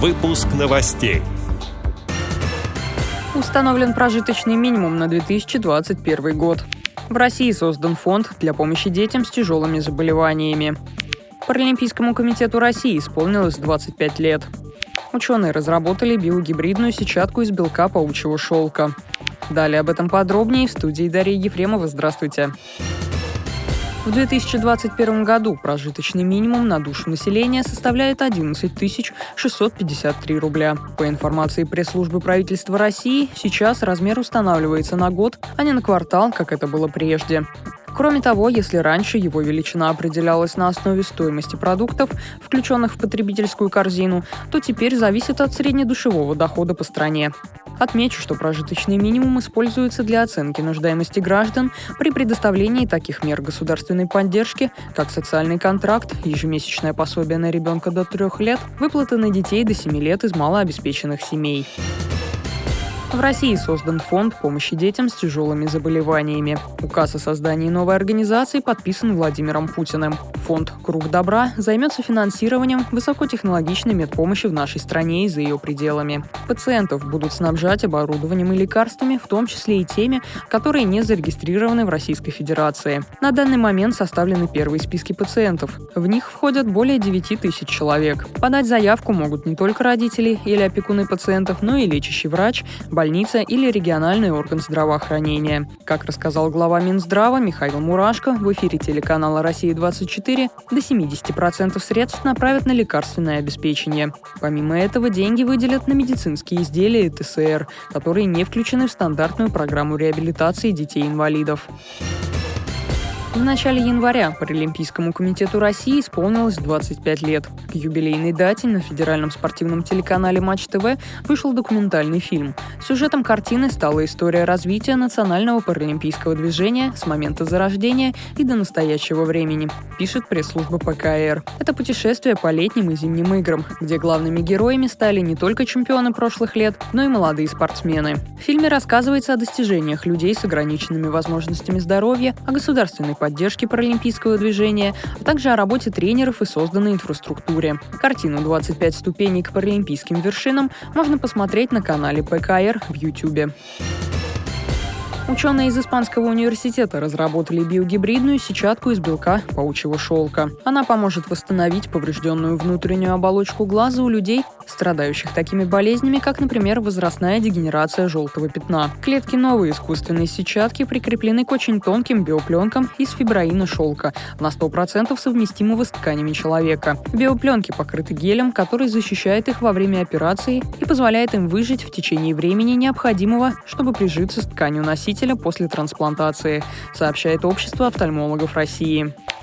Выпуск новостей. Установлен прожиточный минимум на 2021 год. В России создан фонд для помощи детям с тяжелыми заболеваниями. Паралимпийскому комитету России исполнилось 25 лет. Ученые разработали биогибридную сетчатку из белка паучьего шелка. Далее об этом подробнее в студии Дарья Ефремова. Здравствуйте. В 2021 году прожиточный минимум на душу населения составляет 11 653 рубля. По информации пресс-службы правительства России, сейчас размер устанавливается на год, а не на квартал, как это было прежде. Кроме того, если раньше его величина определялась на основе стоимости продуктов, включенных в потребительскую корзину, то теперь зависит от среднедушевого дохода по стране. Отмечу, что прожиточный минимум используется для оценки нуждаемости граждан при предоставлении таких мер государственной поддержки, как социальный контракт, ежемесячное пособие на ребенка до трех лет, выплаты на детей до 7 лет из малообеспеченных семей. В России создан фонд помощи детям с тяжелыми заболеваниями. Указ о создании новой организации подписан Владимиром Путиным. Фонд «Круг добра» займется финансированием высокотехнологичной медпомощи в нашей стране и за ее пределами. Пациентов будут снабжать оборудованием и лекарствами, в том числе и теми, которые не зарегистрированы в Российской Федерации. На данный момент составлены первые списки пациентов. В них входят более 9 тысяч человек. Подать заявку могут не только родители или опекуны пациентов, но и лечащий врач, больница или региональный орган здравоохранения. Как рассказал глава Минздрава Михаил Мурашко в эфире телеканала «Россия-24», до 70% средств направят на лекарственное обеспечение. Помимо этого, деньги выделят на медицинские изделия и ТСР, которые не включены в стандартную программу реабилитации детей-инвалидов. В начале января Паралимпийскому комитету России исполнилось 25 лет. К юбилейной дате на федеральном спортивном телеканале Матч ТВ вышел документальный фильм. Сюжетом картины стала история развития национального паралимпийского движения с момента зарождения и до настоящего времени, пишет пресс-служба ПКР. Это путешествие по летним и зимним играм, где главными героями стали не только чемпионы прошлых лет, но и молодые спортсмены. В фильме рассказывается о достижениях людей с ограниченными возможностями здоровья, о государственной поддержки паралимпийского движения, а также о работе тренеров и созданной инфраструктуре. Картину «25 ступеней к паралимпийским вершинам» можно посмотреть на канале ПКР в YouTube. Ученые из Испанского университета разработали биогибридную сетчатку из белка паучьего шелка. Она поможет восстановить поврежденную внутреннюю оболочку глаза у людей, страдающих такими болезнями, как, например, возрастная дегенерация желтого пятна. Клетки новой искусственной сетчатки прикреплены к очень тонким биопленкам из фиброина шелка, на 100% совместимого с тканями человека. Биопленки покрыты гелем, который защищает их во время операции и позволяет им выжить в течение времени, необходимого, чтобы прижиться с тканью носителя после трансплантации, сообщает Общество офтальмологов России.